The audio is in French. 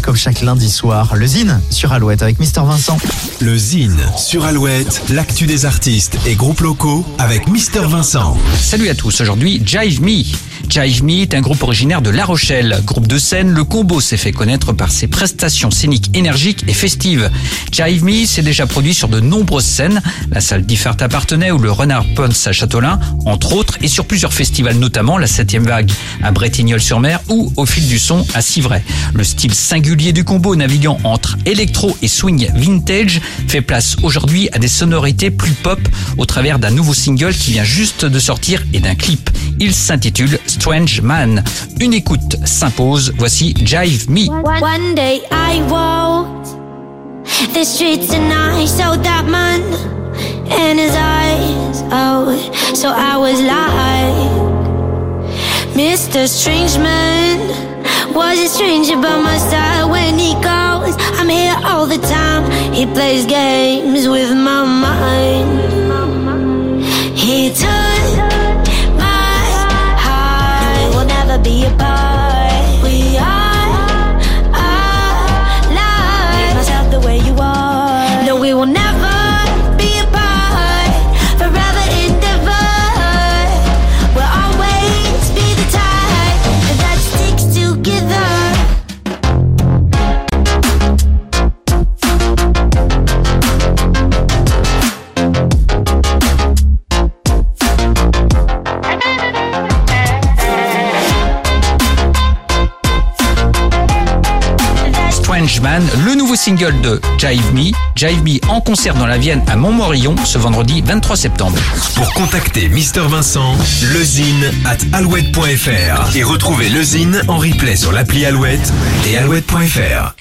Comme chaque lundi soir, le Zine sur Alouette avec Mister Vincent. Le Zine sur Alouette, l'actu des artistes et groupes locaux avec Mister Vincent. Salut à tous, aujourd'hui Jive Me. Jive Me est un groupe originaire de La Rochelle. Groupe de scène, le combo s'est fait connaître par ses prestations scéniques énergiques et festives. Jive Me s'est déjà produit sur de nombreuses scènes, la salle d'Iffert appartenait ou le Renard Ponce à Châteaulin, entre autres, et sur plusieurs festivals, notamment la 7 vague à Bretignolles-sur-Mer ou au fil du son à Civray. Le style singulier du combo naviguant entre électro et swing vintage fait place aujourd'hui à des sonorités plus pop au travers d'un nouveau single qui vient juste de sortir et d'un clip. Il s'intitule Strange Man. Une écoute s'impose. Voici Jive Me. One day I walked the streets and I saw that man and his eyes. Oh, so I was like, Mr. Strange Man. Was a stranger by my side when he goes. I'm here all the time. He plays games with my mind. Give that Le nouveau single de Jive Me. Jive Me en concert dans la Vienne à Montmorillon ce vendredi 23 septembre. Pour contacter Mister Vincent, lezine at alouette.fr et retrouver le Zine en replay sur l'appli Alouette et alouette.fr.